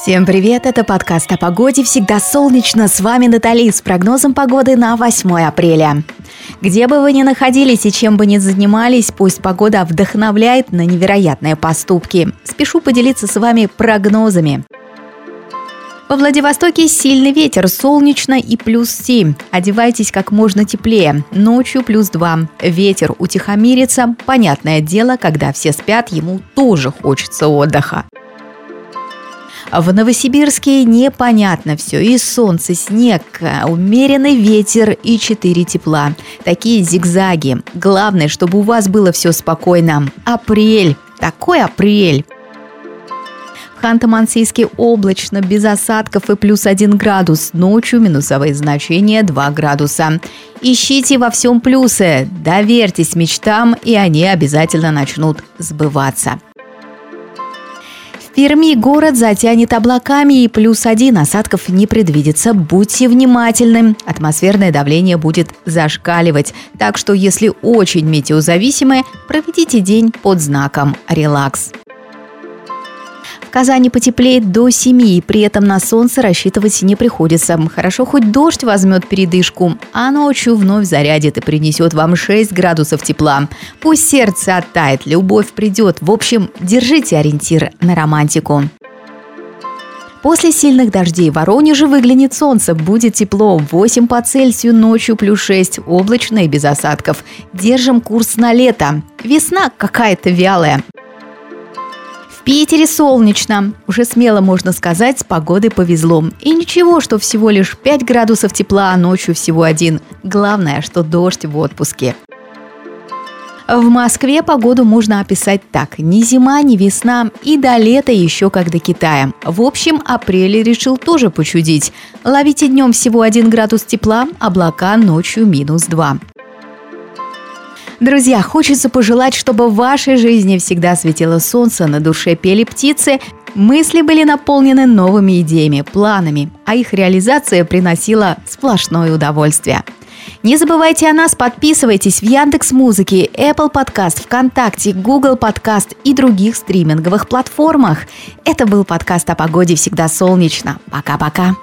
Всем привет, это подкаст о погоде «Всегда солнечно». С вами Натали с прогнозом погоды на 8 апреля. Где бы вы ни находились и чем бы ни занимались, пусть погода вдохновляет на невероятные поступки. Спешу поделиться с вами прогнозами. Во Владивостоке сильный ветер, солнечно и плюс 7. Одевайтесь как можно теплее. Ночью плюс 2. Ветер утихомирится. Понятное дело, когда все спят, ему тоже хочется отдыха. В Новосибирске непонятно все. И солнце, снег, умеренный ветер и 4 тепла. Такие зигзаги. Главное, чтобы у вас было все спокойно. Апрель. Такой апрель. В Ханты-Мансийске облачно, без осадков и плюс 1 градус. Ночью минусовые значения 2 градуса. Ищите во всем плюсы, доверьтесь мечтам, и они обязательно начнут сбываться. Перми город затянет облаками и плюс один осадков не предвидится. Будьте внимательны. Атмосферное давление будет зашкаливать. Так что, если очень метеозависимы, проведите день под знаком «Релакс». Казани потеплеет до 7, при этом на солнце рассчитывать не приходится. Хорошо, хоть дождь возьмет передышку, а ночью вновь зарядит и принесет вам 6 градусов тепла. Пусть сердце оттает, любовь придет. В общем, держите ориентир на романтику. После сильных дождей в Воронеже выглянет солнце, будет тепло, 8 по Цельсию, ночью плюс 6, облачно и без осадков. Держим курс на лето. Весна какая-то вялая. Питере солнечно. Уже смело можно сказать, с погодой повезло. И ничего, что всего лишь 5 градусов тепла, а ночью всего один. Главное, что дождь в отпуске. В Москве погоду можно описать так. Ни зима, ни весна и до лета еще как до Китая. В общем, апрель решил тоже почудить. Ловите днем всего 1 градус тепла, облака ночью минус 2. Друзья, хочется пожелать, чтобы в вашей жизни всегда светило солнце, на душе пели птицы, мысли были наполнены новыми идеями, планами, а их реализация приносила сплошное удовольствие. Не забывайте о нас, подписывайтесь в Яндекс Музыке, Apple Podcast, ВКонтакте, Google Podcast и других стриминговых платформах. Это был подкаст о погоде «Всегда солнечно». Пока-пока.